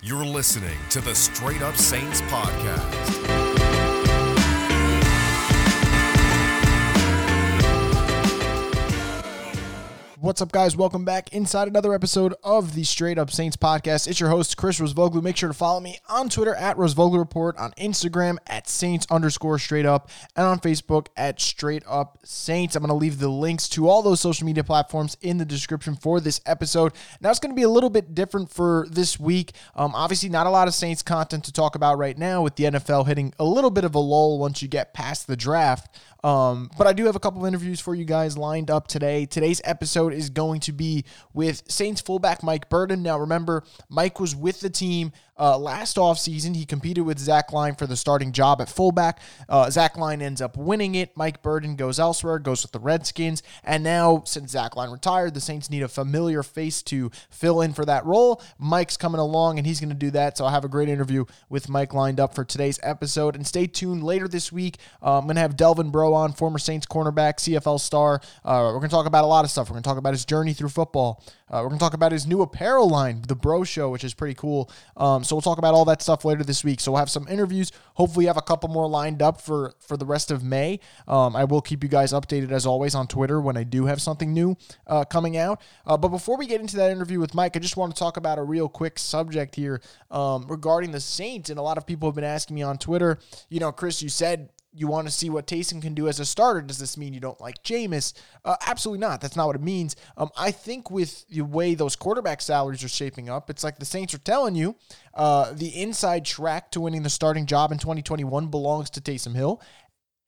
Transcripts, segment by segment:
You're listening to the Straight Up Saints podcast. What's up, guys? Welcome back inside another episode of the Straight Up Saints podcast. It's your host, Chris Rosvoglou. Make sure to follow me on Twitter at Rosvoglou Report, on Instagram at Saints underscore straight up, and on Facebook at Straight Up Saints. I'm going to leave the links to all those social media platforms in the description for this episode. Now, it's going to be a little bit different for this week. Um, obviously, not a lot of Saints content to talk about right now with the NFL hitting a little bit of a lull once you get past the draft. Um, but I do have a couple of interviews for you guys lined up today. Today's episode is going to be with Saints fullback Mike Burton. Now, remember, Mike was with the team uh, last offseason, he competed with Zach Line for the starting job at fullback. Uh, Zach Line ends up winning it. Mike Burton goes elsewhere, goes with the Redskins. And now, since Zach Line retired, the Saints need a familiar face to fill in for that role. Mike's coming along, and he's going to do that. So I have a great interview with Mike lined up for today's episode. And stay tuned later this week. Uh, I'm going to have Delvin Breaux on, former Saints cornerback, CFL star. Uh, we're going to talk about a lot of stuff. We're going to talk about his journey through football. Uh, we're going to talk about his new apparel line, the Bro Show, which is pretty cool. Um, so we'll talk about all that stuff later this week. So we'll have some interviews. Hopefully, have a couple more lined up for for the rest of May. Um, I will keep you guys updated as always on Twitter when I do have something new uh, coming out. Uh, but before we get into that interview with Mike, I just want to talk about a real quick subject here um, regarding the Saints. And a lot of people have been asking me on Twitter. You know, Chris, you said you want to see what Taysom can do as a starter. Does this mean you don't like Jameis? Uh, absolutely not. That's not what it means. Um, I think with the way those quarterback salaries are shaping up, it's like the Saints are telling you uh, the inside track to winning the starting job in 2021 belongs to Taysom Hill.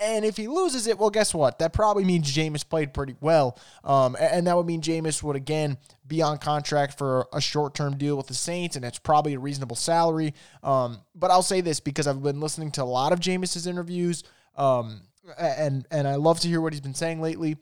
And if he loses it, well, guess what? That probably means Jameis played pretty well. Um, and that would mean Jameis would, again, be on contract for a short term deal with the Saints, and that's probably a reasonable salary. Um, but I'll say this because I've been listening to a lot of Jameis's interviews, um, and, and I love to hear what he's been saying lately.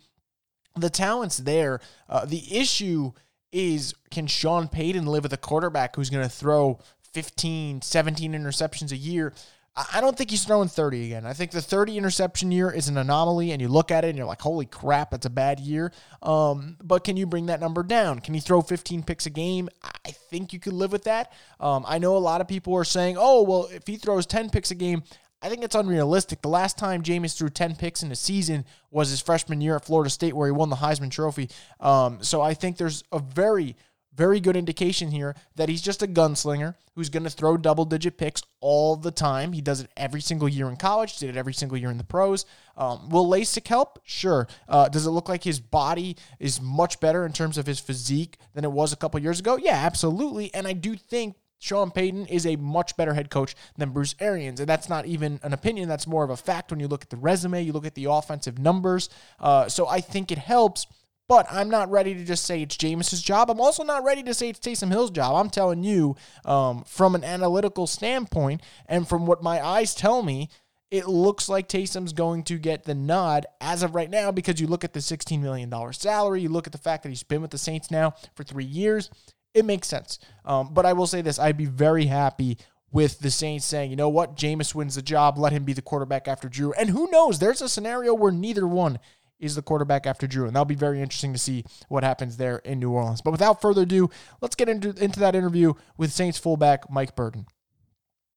The talent's there. Uh, the issue is can Sean Payton live with a quarterback who's going to throw 15, 17 interceptions a year? I don't think he's throwing 30 again. I think the 30 interception year is an anomaly, and you look at it and you're like, holy crap, that's a bad year. Um, but can you bring that number down? Can he throw 15 picks a game? I think you could live with that. Um, I know a lot of people are saying, oh, well, if he throws 10 picks a game, I think it's unrealistic. The last time Jameis threw 10 picks in a season was his freshman year at Florida State, where he won the Heisman Trophy. Um, so I think there's a very, very good indication here that he's just a gunslinger who's going to throw double digit picks all the time. He does it every single year in college, did it every single year in the pros. Um, will LASIK help? Sure. Uh, does it look like his body is much better in terms of his physique than it was a couple years ago? Yeah, absolutely. And I do think Sean Payton is a much better head coach than Bruce Arians. And that's not even an opinion, that's more of a fact when you look at the resume, you look at the offensive numbers. Uh, so I think it helps. But I'm not ready to just say it's Jameis's job. I'm also not ready to say it's Taysom Hill's job. I'm telling you, um, from an analytical standpoint and from what my eyes tell me, it looks like Taysom's going to get the nod as of right now because you look at the $16 million salary, you look at the fact that he's been with the Saints now for three years it makes sense. Um, but I will say this: I'd be very happy with the Saints saying, you know what, Jameis wins the job, let him be the quarterback after Drew. And who knows? There's a scenario where neither one is the quarterback after Drew, and that'll be very interesting to see what happens there in New Orleans. But without further ado, let's get into, into that interview with Saints fullback Mike Burton.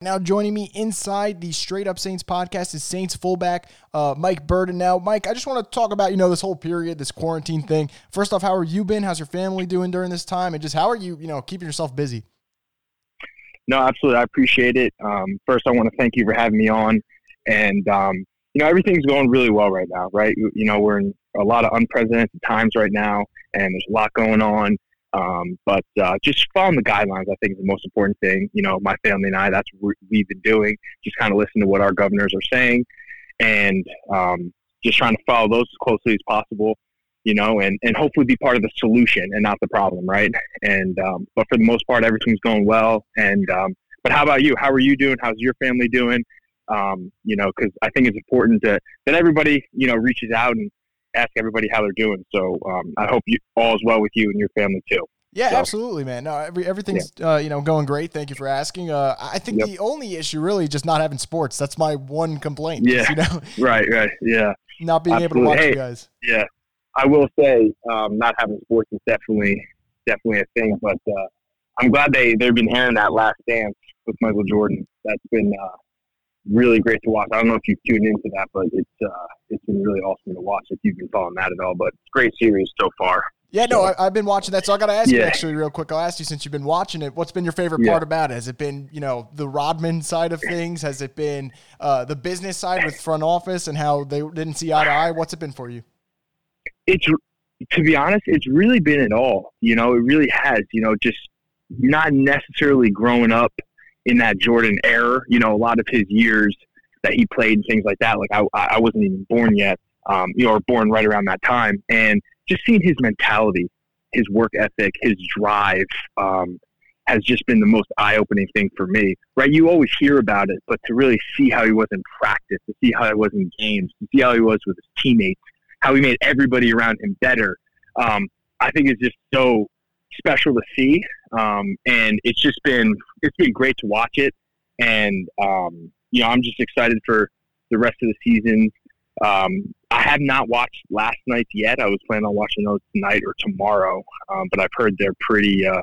Now, joining me inside the Straight Up Saints podcast is Saints fullback uh, Mike Burton. Now, Mike, I just want to talk about you know this whole period, this quarantine thing. First off, how are you been? How's your family doing during this time? And just how are you, you know, keeping yourself busy? No, absolutely. I appreciate it. Um, first, I want to thank you for having me on. And um, you know, everything's going really well right now, right? You, know, we're in a lot of unprecedented times right now, and there's a lot going on. Um, but uh, just following the guidelines, I think, is the most important thing. You know, my family and I, that's what we've been doing. Just kind of listen to what our governors are saying and um, just trying to follow those as closely as possible, you know, and, and hopefully be part of the solution and not the problem, right? And um, but for the most part, everything's going well. And um, but how about you? How are you doing? How's your family doing? Um, you know, because I think it's important to, that everybody, you know, reaches out and ask everybody how they're doing. So um, I hope you all is well with you and your family too. Yeah, so, absolutely, man. No, every, everything's yeah. uh, you know going great. Thank you for asking. Uh, I think yep. the only issue really is just not having sports. That's my one complaint. Yeah, you know? right, right, yeah. Not being absolutely. able to watch hey, you guys. Yeah, I will say um, not having sports is definitely definitely a thing, but uh, I'm glad they they've been airing that Last Dance with Michael Jordan. That's been uh, really great to watch. I don't know if you've tuned into that, but it's uh, it's been really awesome to watch if you've been following that at all. But it's a great series so far. Yeah, no, I, have been watching that. So I got to ask yeah. you actually real quick. I'll ask you since you've been watching it. What's been your favorite yeah. part about it? Has it been you know the Rodman side of things? Has it been uh, the business side with front office and how they didn't see eye to eye? What's it been for you? It's to be honest, it's really been it all. You know, it really has. You know, just not necessarily growing up in that Jordan era. You know, a lot of his years that he played and things like that. Like I, I wasn't even born yet. Um, you know, or born right around that time, and just seeing his mentality, his work ethic, his drive, um, has just been the most eye-opening thing for me. Right? You always hear about it, but to really see how he was in practice, to see how he was in games, to see how he was with his teammates, how he made everybody around him better, um, I think is just so special to see. Um, and it's just been it's been great to watch it. And um, you know, I'm just excited for the rest of the season. Um, I have not watched last night yet. I was planning on watching those tonight or tomorrow, um, but I've heard they're pretty uh,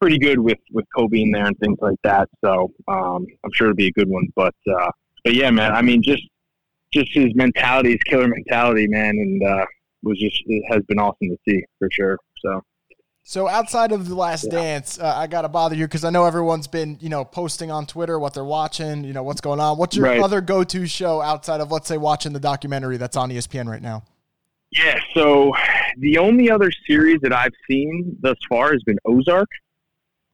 pretty good with with Kobe in there and things like that. So um, I'm sure it'll be a good one. But uh, but yeah, man. I mean, just just his mentality, his killer mentality, man, and uh, was just it has been awesome to see for sure. So. So outside of the Last yeah. Dance, uh, I gotta bother you because I know everyone's been, you know, posting on Twitter what they're watching, you know, what's going on. What's your right. other go-to show outside of, let's say, watching the documentary that's on ESPN right now? Yeah. So the only other series that I've seen thus far has been Ozark.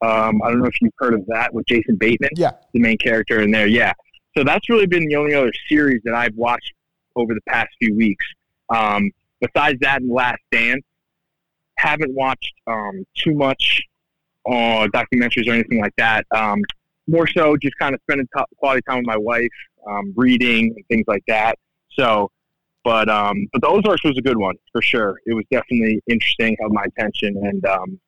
Um, I don't know if you've heard of that with Jason Bateman. Yeah. The main character in there. Yeah. So that's really been the only other series that I've watched over the past few weeks. Um, besides that and Last Dance, haven't watched um, too much uh, documentaries or anything like that. Um, more so, just kind of spending t- quality time with my wife, um, reading and things like that. So, but um, but the Ozarks was a good one for sure. It was definitely interesting, held my attention, and um,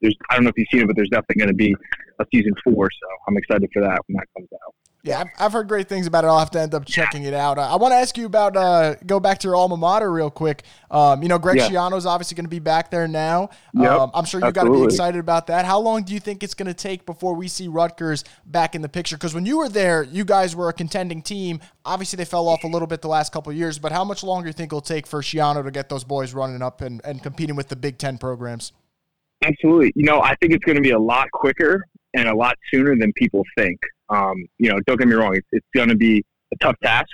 there's I don't know if you've seen it, but there's definitely going to be a season four. So I'm excited for that when that comes out. Yeah, I've heard great things about it. I'll have to end up checking it out. I want to ask you about uh, go back to your alma mater real quick. Um, you know, Greg yeah. Schiano's obviously going to be back there now. Yep, um, I'm sure you got to be excited about that. How long do you think it's going to take before we see Rutgers back in the picture? Because when you were there, you guys were a contending team. Obviously, they fell off a little bit the last couple years. But how much longer do you think it'll take for Schiano to get those boys running up and, and competing with the Big Ten programs? Absolutely. You know, I think it's going to be a lot quicker and a lot sooner than people think. Um, you know, don't get me wrong; it's, it's going to be a tough task,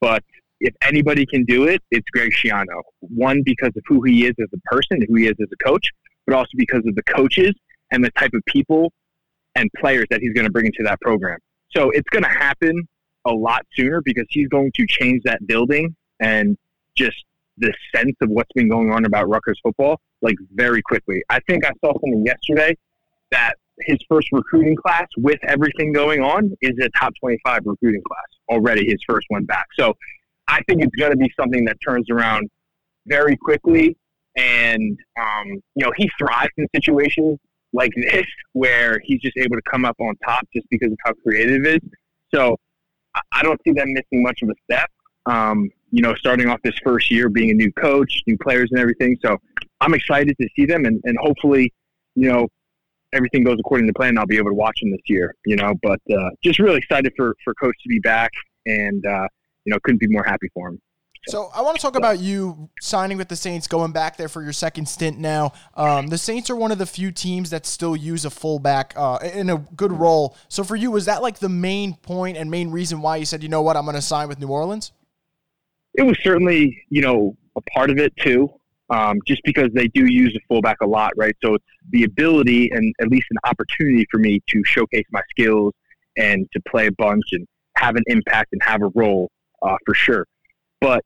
but if anybody can do it, it's Greg Schiano. One because of who he is as a person, who he is as a coach, but also because of the coaches and the type of people and players that he's going to bring into that program. So it's going to happen a lot sooner because he's going to change that building and just the sense of what's been going on about Rutgers football like very quickly. I think I saw something yesterday that his first recruiting class with everything going on is a top 25 recruiting class already, his first one back. So I think it's going to be something that turns around very quickly. And, um, you know, he thrives in situations like this where he's just able to come up on top just because of how creative it is. So I don't see them missing much of a step. Um, you know, starting off this first year, being a new coach, new players, and everything. So I'm excited to see them, and, and hopefully, you know, everything goes according to plan, I'll be able to watch him this year. You know, but uh, just really excited for for Coach to be back, and uh, you know, couldn't be more happy for him. So I want to talk about you signing with the Saints, going back there for your second stint now. Um, the Saints are one of the few teams that still use a fullback uh, in a good role. So for you, was that like the main point and main reason why you said, you know what, I'm going to sign with New Orleans? It was certainly, you know, a part of it too um, just because they do use a fullback a lot, right? So it's the ability and at least an opportunity for me to showcase my skills and to play a bunch and have an impact and have a role uh, for sure. But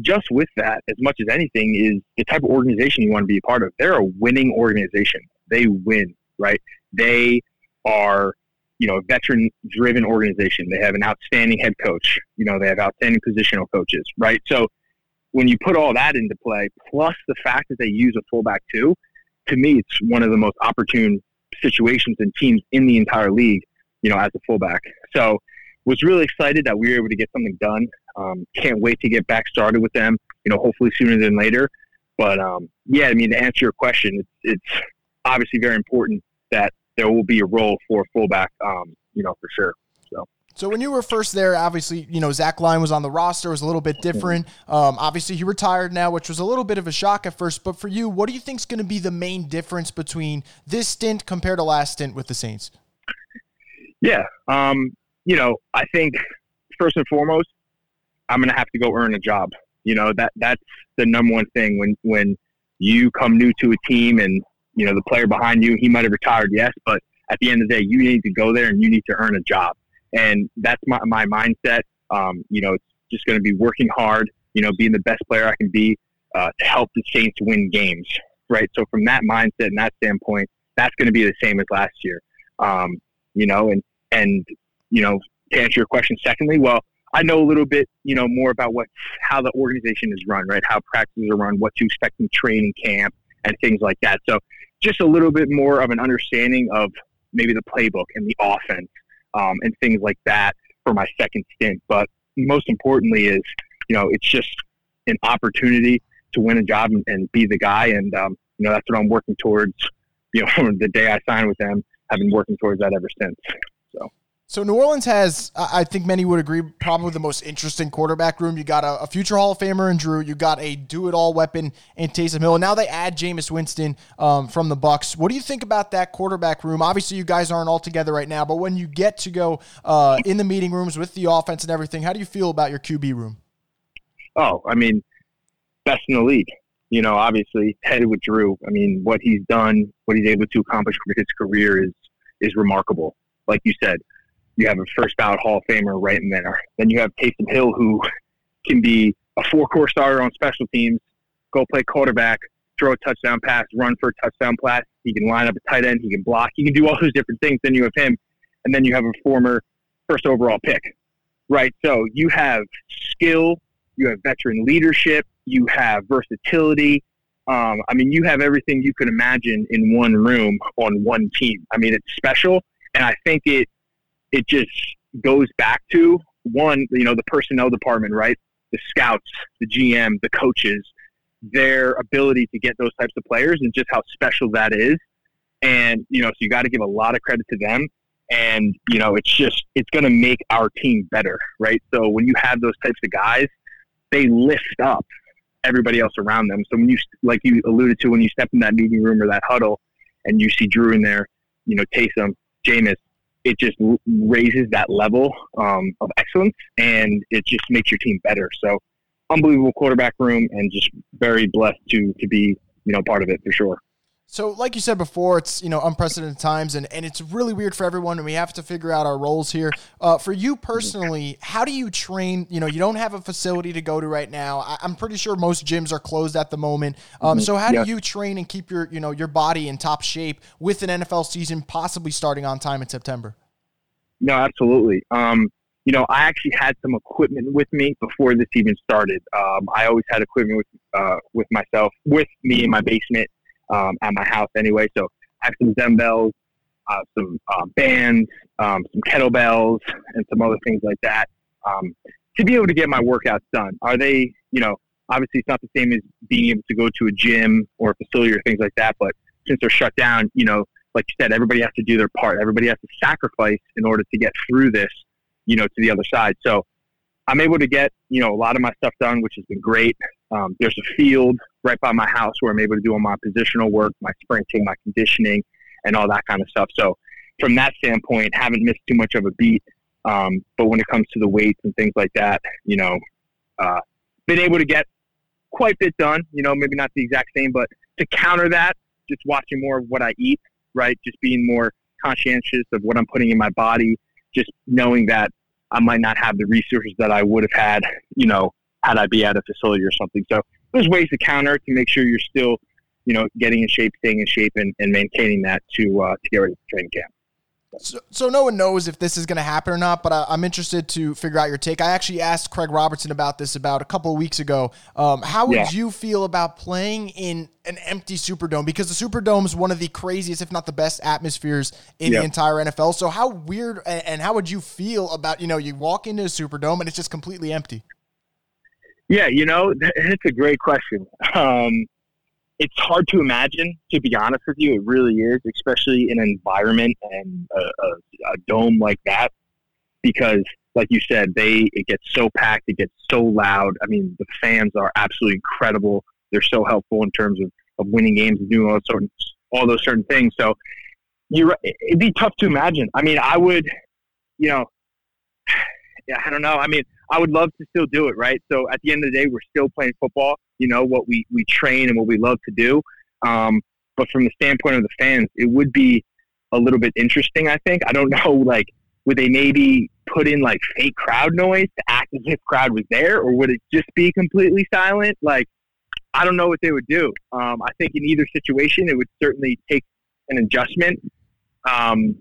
just with that, as much as anything, is the type of organization you want to be a part of. They're a winning organization. They win, right? They are, you know, a veteran-driven organization. They have an outstanding head coach. You know, they have outstanding positional coaches, right? So when you put all that into play, plus the fact that they use a fullback too, to me, it's one of the most opportune situations and teams in the entire league, you know, as a fullback. So was really excited that we were able to get something done. Um, can't wait to get back started with them, you know, hopefully sooner than later. But um, yeah, I mean, to answer your question, it's, it's obviously very important that there will be a role for fullback, um, you know, for sure. So. When you were first there, obviously, you know, Zach Line was on the roster, was a little bit different. Um, obviously, he retired now, which was a little bit of a shock at first. But for you, what do you think is going to be the main difference between this stint compared to last stint with the Saints? Yeah, um, you know, I think first and foremost, I'm going to have to go earn a job. You know that that's the number one thing when when you come new to a team and you know the player behind you he might have retired yes but at the end of the day you need to go there and you need to earn a job and that's my, my mindset um, you know it's just going to be working hard you know being the best player i can be uh, to help the saints win games right so from that mindset and that standpoint that's going to be the same as last year um, you know and and you know to answer your question secondly well I know a little bit, you know, more about what how the organization is run, right? How practices are run, what to expect in training camp, and things like that. So, just a little bit more of an understanding of maybe the playbook and the offense um, and things like that for my second stint. But most importantly, is you know, it's just an opportunity to win a job and, and be the guy, and um, you know, that's what I'm working towards. You know, the day I signed with them, I've been working towards that ever since. So. So New Orleans has, I think many would agree, probably the most interesting quarterback room. You got a, a future Hall of Famer in Drew. You got a do-it-all weapon in Taysom Hill. And now they add Jameis Winston um, from the Bucs. What do you think about that quarterback room? Obviously, you guys aren't all together right now, but when you get to go uh, in the meeting rooms with the offense and everything, how do you feel about your QB room? Oh, I mean, best in the league. You know, obviously headed with Drew. I mean, what he's done, what he's able to accomplish with his career is is remarkable. Like you said you have a first ballot Hall of Famer right in there. Then you have Taysom Hill, who can be a four core starter on special teams, go play quarterback, throw a touchdown pass, run for a touchdown pass. He can line up a tight end, he can block, he can do all those different things. Then you have him, and then you have a former first overall pick, right? So you have skill, you have veteran leadership, you have versatility. Um, I mean, you have everything you could imagine in one room on one team. I mean, it's special, and I think it it just goes back to one, you know, the personnel department, right? The scouts, the GM, the coaches, their ability to get those types of players and just how special that is. And, you know, so you got to give a lot of credit to them. And, you know, it's just, it's going to make our team better, right? So when you have those types of guys, they lift up everybody else around them. So when you, like you alluded to, when you step in that meeting room or that huddle and you see Drew in there, you know, Taysom, Jameis, it just raises that level um, of excellence and it just makes your team better. So unbelievable quarterback room and just very blessed to to be you know part of it for sure. So, like you said before, it's you know unprecedented times, and, and it's really weird for everyone, and we have to figure out our roles here. Uh, for you personally, how do you train? You know, you don't have a facility to go to right now. I, am pretty sure most gyms are closed at the moment. Um, mm-hmm. so, how yeah. do you train and keep your you know your body in top shape with an NFL season possibly starting on time in September? No, absolutely. Um, you know, I actually had some equipment with me before this even started. Um, I always had equipment with uh, with myself, with me in my basement um, at my house anyway. So I have some dumbbells, uh, some uh, bands, um, some kettlebells, and some other things like that um, to be able to get my workouts done. Are they, you know, obviously it's not the same as being able to go to a gym or a facility or things like that, but since they're shut down, you know, like you said, everybody has to do their part. Everybody has to sacrifice in order to get through this, you know, to the other side. So I'm able to get, you know, a lot of my stuff done, which has been great. Um, there's a field right by my house where I'm able to do all my positional work, my sprinting, my conditioning, and all that kind of stuff. So from that standpoint, haven't missed too much of a beat. Um, but when it comes to the weights and things like that, you know, uh, been able to get quite a bit done. You know, maybe not the exact same, but to counter that, just watching more of what I eat right? Just being more conscientious of what I'm putting in my body, just knowing that I might not have the resources that I would have had, you know, had I be at a facility or something. So there's ways to counter to make sure you're still, you know, getting in shape, staying in shape, and, and maintaining that to uh, to get ready for training camp. So, so no one knows if this is going to happen or not, but I, am interested to figure out your take. I actually asked Craig Robertson about this about a couple of weeks ago. Um, how would yeah. you feel about playing in an empty Superdome? Because the Superdome is one of the craziest, if not the best, atmospheres in the entire NFL. So how weird and, and how would you feel about you know you walk into a Superdome and it's just completely empty? Yeah, you know, it's a great question. Um, it's hard to imagine, to be honest with you. It really is, especially in an environment and a, a, a dome like that, because, like you said, they it gets so packed, it gets so loud. I mean, the fans are absolutely incredible. They're so helpful in terms of, of winning games and doing all certain all those certain things. So, you it'd be tough to imagine. I mean, I would, you know, yeah, I don't know. I mean, I would love to still do it, right? So at the end of the day, we're still playing football. You know what we we train and what we love to do. Um, but from the standpoint of the fans, it would be a little bit interesting. I think I don't know, like would they maybe put in like fake crowd noise to act as if crowd was there, or would it just be completely silent? Like I don't know what they would do. Um, I think in either situation, it would certainly take an adjustment. Um,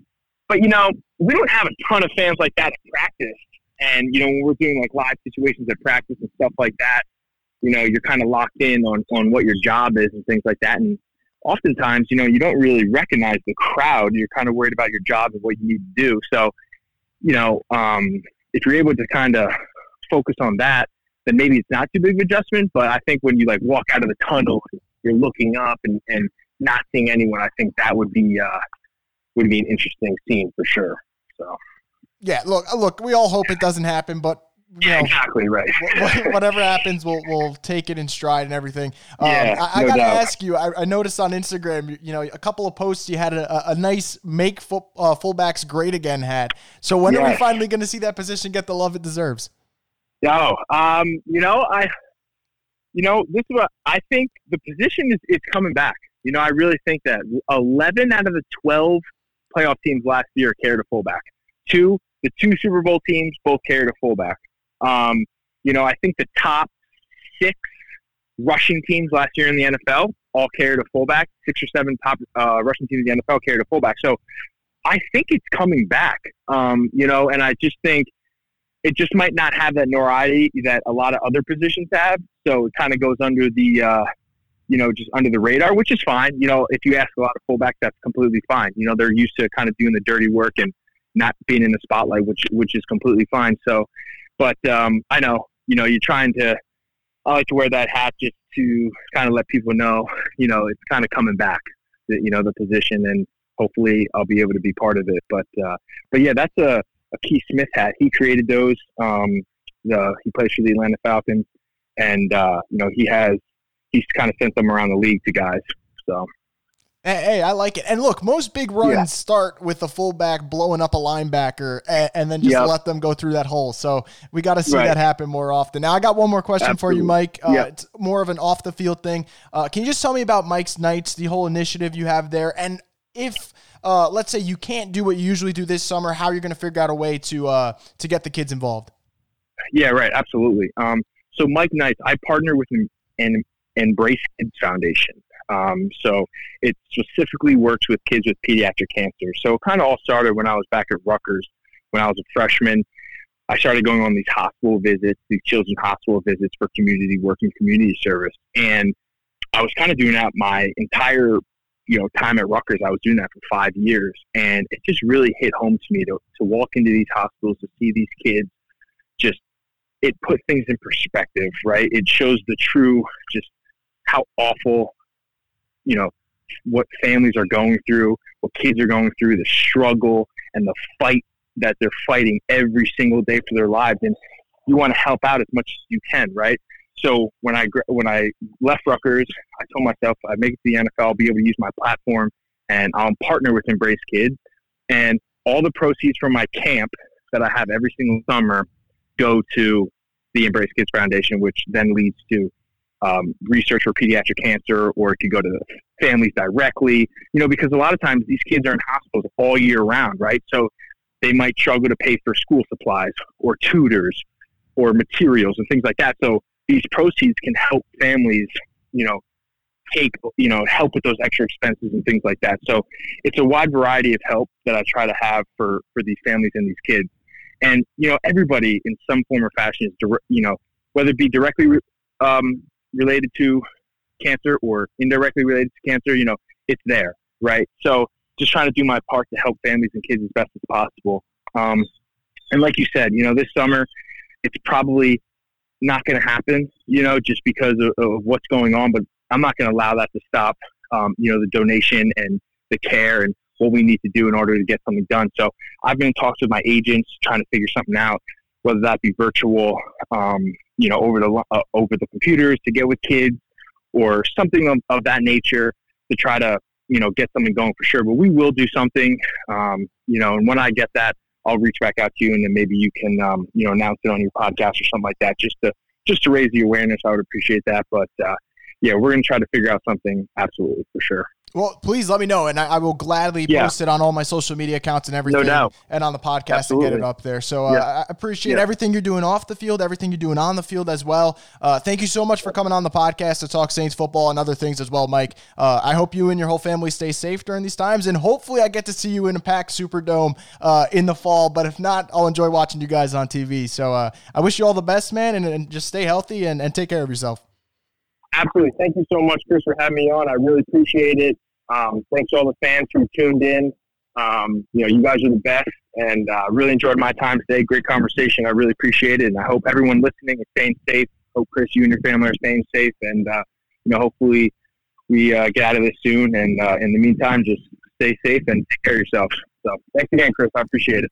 but you know, we don't have a ton of fans like that at practice. And you know, when we're doing like live situations at practice and stuff like that, you know, you're kind of locked in on on what your job is and things like that. And oftentimes, you know, you don't really recognize the crowd. You're kind of worried about your job and what you need to do. So, you know, um, if you're able to kind of focus on that, then maybe it's not too big of an adjustment. But I think when you like walk out of the tunnel, you're looking up and, and not seeing anyone. I think that would be uh, would be an interesting scene for sure. So. Yeah, look, look. We all hope it doesn't happen, but you know, exactly right. whatever happens, we'll we'll take it in stride and everything. Um, yeah, I, I no gotta doubt. ask you. I, I, noticed on Instagram, you know, a couple of posts you had a, a nice "Make full, uh, fullbacks great again" hat. So when yes. are we finally going to see that position get the love it deserves? No, um, you know, I, you know, this is what I think. The position is, is coming back. You know, I really think that eleven out of the twelve playoff teams last year carried a fullback. Two the two Super Bowl teams both carried a fullback. Um, you know, I think the top six rushing teams last year in the NFL all carried a fullback. Six or seven top uh, rushing teams in the NFL carried a fullback. So I think it's coming back. Um, you know, and I just think it just might not have that notoriety that a lot of other positions have. So it kind of goes under the, uh, you know, just under the radar, which is fine. You know, if you ask a lot of fullbacks, that's completely fine. You know, they're used to kind of doing the dirty work and not being in the spotlight, which which is completely fine. So, but um, I know you know you're trying to. I like to wear that hat just to kind of let people know, you know, it's kind of coming back, you know, the position, and hopefully I'll be able to be part of it. But uh, but yeah, that's a, a Keith Smith hat. He created those. Um, the, he plays for the Atlanta Falcons, and uh, you know he has he's kind of sent them around the league to guys. So Hey, I like it. And look, most big runs yeah. start with the fullback blowing up a linebacker and, and then just yep. let them go through that hole. So we got to see right. that happen more often. Now, I got one more question Absolutely. for you, Mike. Uh, yep. It's more of an off the field thing. Uh, can you just tell me about Mike's Nights, the whole initiative you have there? And if, uh, let's say, you can't do what you usually do this summer, how you're going to figure out a way to uh, to get the kids involved? Yeah, right. Absolutely. Um, so, Mike Knights, I partner with an Embrace Kids Foundation. Um, so it specifically works with kids with pediatric cancer. So it kind of all started when I was back at Rutgers when I was a freshman. I started going on these hospital visits, these children's hospital visits for community work and community service. And I was kind of doing that my entire, you know, time at Rutgers. I was doing that for five years. And it just really hit home to me to, to walk into these hospitals, to see these kids just, it put things in perspective, right? It shows the true, just how awful you know what families are going through, what kids are going through, the struggle and the fight that they're fighting every single day for their lives, and you want to help out as much as you can, right? So when I when I left Rutgers, I told myself I'd make it to the NFL, I'll be able to use my platform, and I'll partner with Embrace Kids, and all the proceeds from my camp that I have every single summer go to the Embrace Kids Foundation, which then leads to um, research for pediatric cancer, or it could go to the families directly. You know, because a lot of times these kids are in hospitals all year round, right? So they might struggle to pay for school supplies or tutors or materials and things like that. So these proceeds can help families, you know, take, you know, help with those extra expenses and things like that. So it's a wide variety of help that I try to have for, for these families and these kids. And, you know, everybody in some form or fashion is, you know, whether it be directly um, related to cancer or indirectly related to cancer, you know, it's there, right? So just trying to do my part to help families and kids as best as possible. Um, and like you said, you know, this summer, it's probably not going to happen, you know, just because of, of, what's going on. But I'm not going to allow that to stop, um, you know, the donation and the care and what we need to do in order to get something done. So I've been in talks with my agents trying to figure something out, whether that be virtual, um, you know, over the uh, over the computers to get with kids, or something of, of, that nature to try to you know get something going for sure. But we will do something, um, you know, and when I get that, I'll reach back out to you, and then maybe you can um, you know announce it on your podcast or something like that, just to just to raise the awareness. I would appreciate that, but. Uh, yeah, we're going to try to figure out something absolutely for sure. Well, please let me know, and I, I will gladly yeah. post it on all my social media accounts and everything, no doubt. and on the podcast Absolutely. and get it up there. So uh, yeah. I appreciate yeah. everything you're doing off the field, everything you're doing on the field as well. Uh, thank you so much for coming on the podcast to talk Saints football and other things as well, Mike. Uh, I hope you and your whole family stay safe during these times, and hopefully I get to see you in a packed Superdome uh, in the fall. But if not, I'll enjoy watching you guys on TV. So uh, I wish you all the best, man, and, and just stay healthy and, and take care of yourself. Absolutely. Thank you so much, Chris, for having me on. I really appreciate it. Um, thanks to all the fans who tuned in. Um, you know, you guys are the best, and uh, really enjoyed my time today. Great conversation. I really appreciate it, and I hope everyone listening is staying safe. Hope Chris, you and your family are staying safe, and uh, you know, hopefully we uh, get out of this soon. And uh, in the meantime, just stay safe and take care of yourself. So, thanks again, Chris. I appreciate it.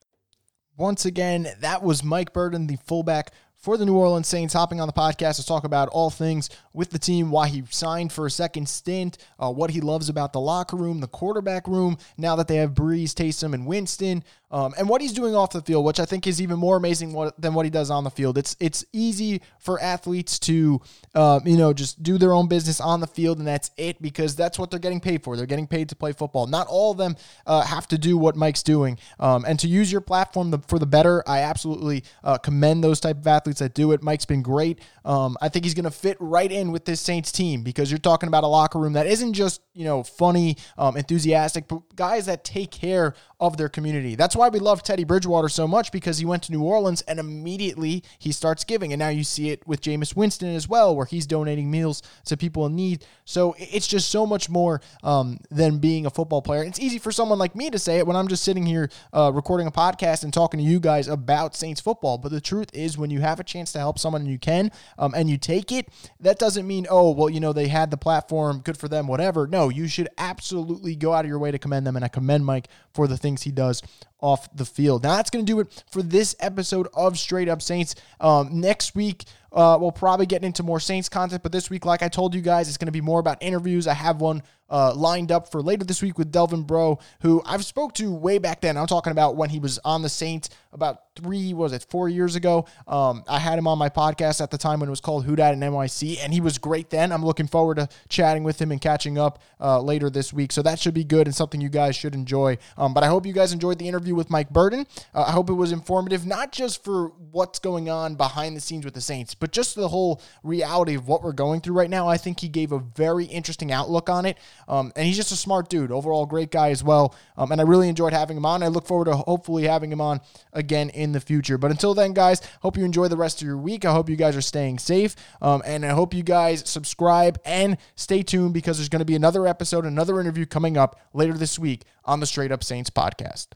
Once again, that was Mike Burton, the fullback for the New Orleans Saints, hopping on the podcast to talk about all things with the team, why he signed for a second stint, uh, what he loves about the locker room, the quarterback room, now that they have Brees, Taysom, and Winston, um, and what he's doing off the field, which I think is even more amazing what, than what he does on the field. It's it's easy for athletes to, uh, you know, just do their own business on the field, and that's it because that's what they're getting paid for. They're getting paid to play football. Not all of them uh, have to do what Mike's doing, um, and to use your platform for the better. I absolutely uh, commend those type of athletes that do it. Mike's been great. Um, I think he's going to fit right in with this Saints team because you're talking about a locker room that isn't just you know funny, um, enthusiastic, but guys that take care of their community. That's why we love Teddy Bridgewater so much because he went to New Orleans and immediately he starts giving. And now you see it with Jameis Winston as well, where he's donating meals to people in need. So it's just so much more um, than being a football player. It's easy for someone like me to say it when I'm just sitting here uh, recording a podcast and talking to you guys about Saints football. But the truth is, when you have a chance to help someone and you can, um, and you take it, that doesn't mean, oh, well, you know, they had the platform, good for them, whatever. No, you should absolutely go out of your way to commend them. And I commend Mike for the things he does off the field. Now, that's going to do it for this episode of Straight Up Saints. Um, next week, uh, we'll probably get into more Saints content, but this week, like I told you guys, it's going to be more about interviews. I have one uh, lined up for later this week with Delvin Breaux, who I've spoke to way back then. I'm talking about when he was on the Saints about three, was it, four years ago. Um, I had him on my podcast at the time when it was called Who Dat and NYC, and he was great then. I'm looking forward to chatting with him and catching up uh, later this week. So that should be good and something you guys should enjoy. Um, but I hope you guys enjoyed the interview with Mike Burton. Uh, I hope it was informative, not just for what's going on behind the scenes with the Saints, but just the whole reality of what we're going through right now. I think he gave a very interesting outlook on it. Um, and he's just a smart dude, overall great guy as well. Um, and I really enjoyed having him on. I look forward to hopefully having him on again in the future. But until then, guys, hope you enjoy the rest of your week. I hope you guys are staying safe. Um, and I hope you guys subscribe and stay tuned because there's going to be another episode, another interview coming up later this week on the Straight Up Saints podcast.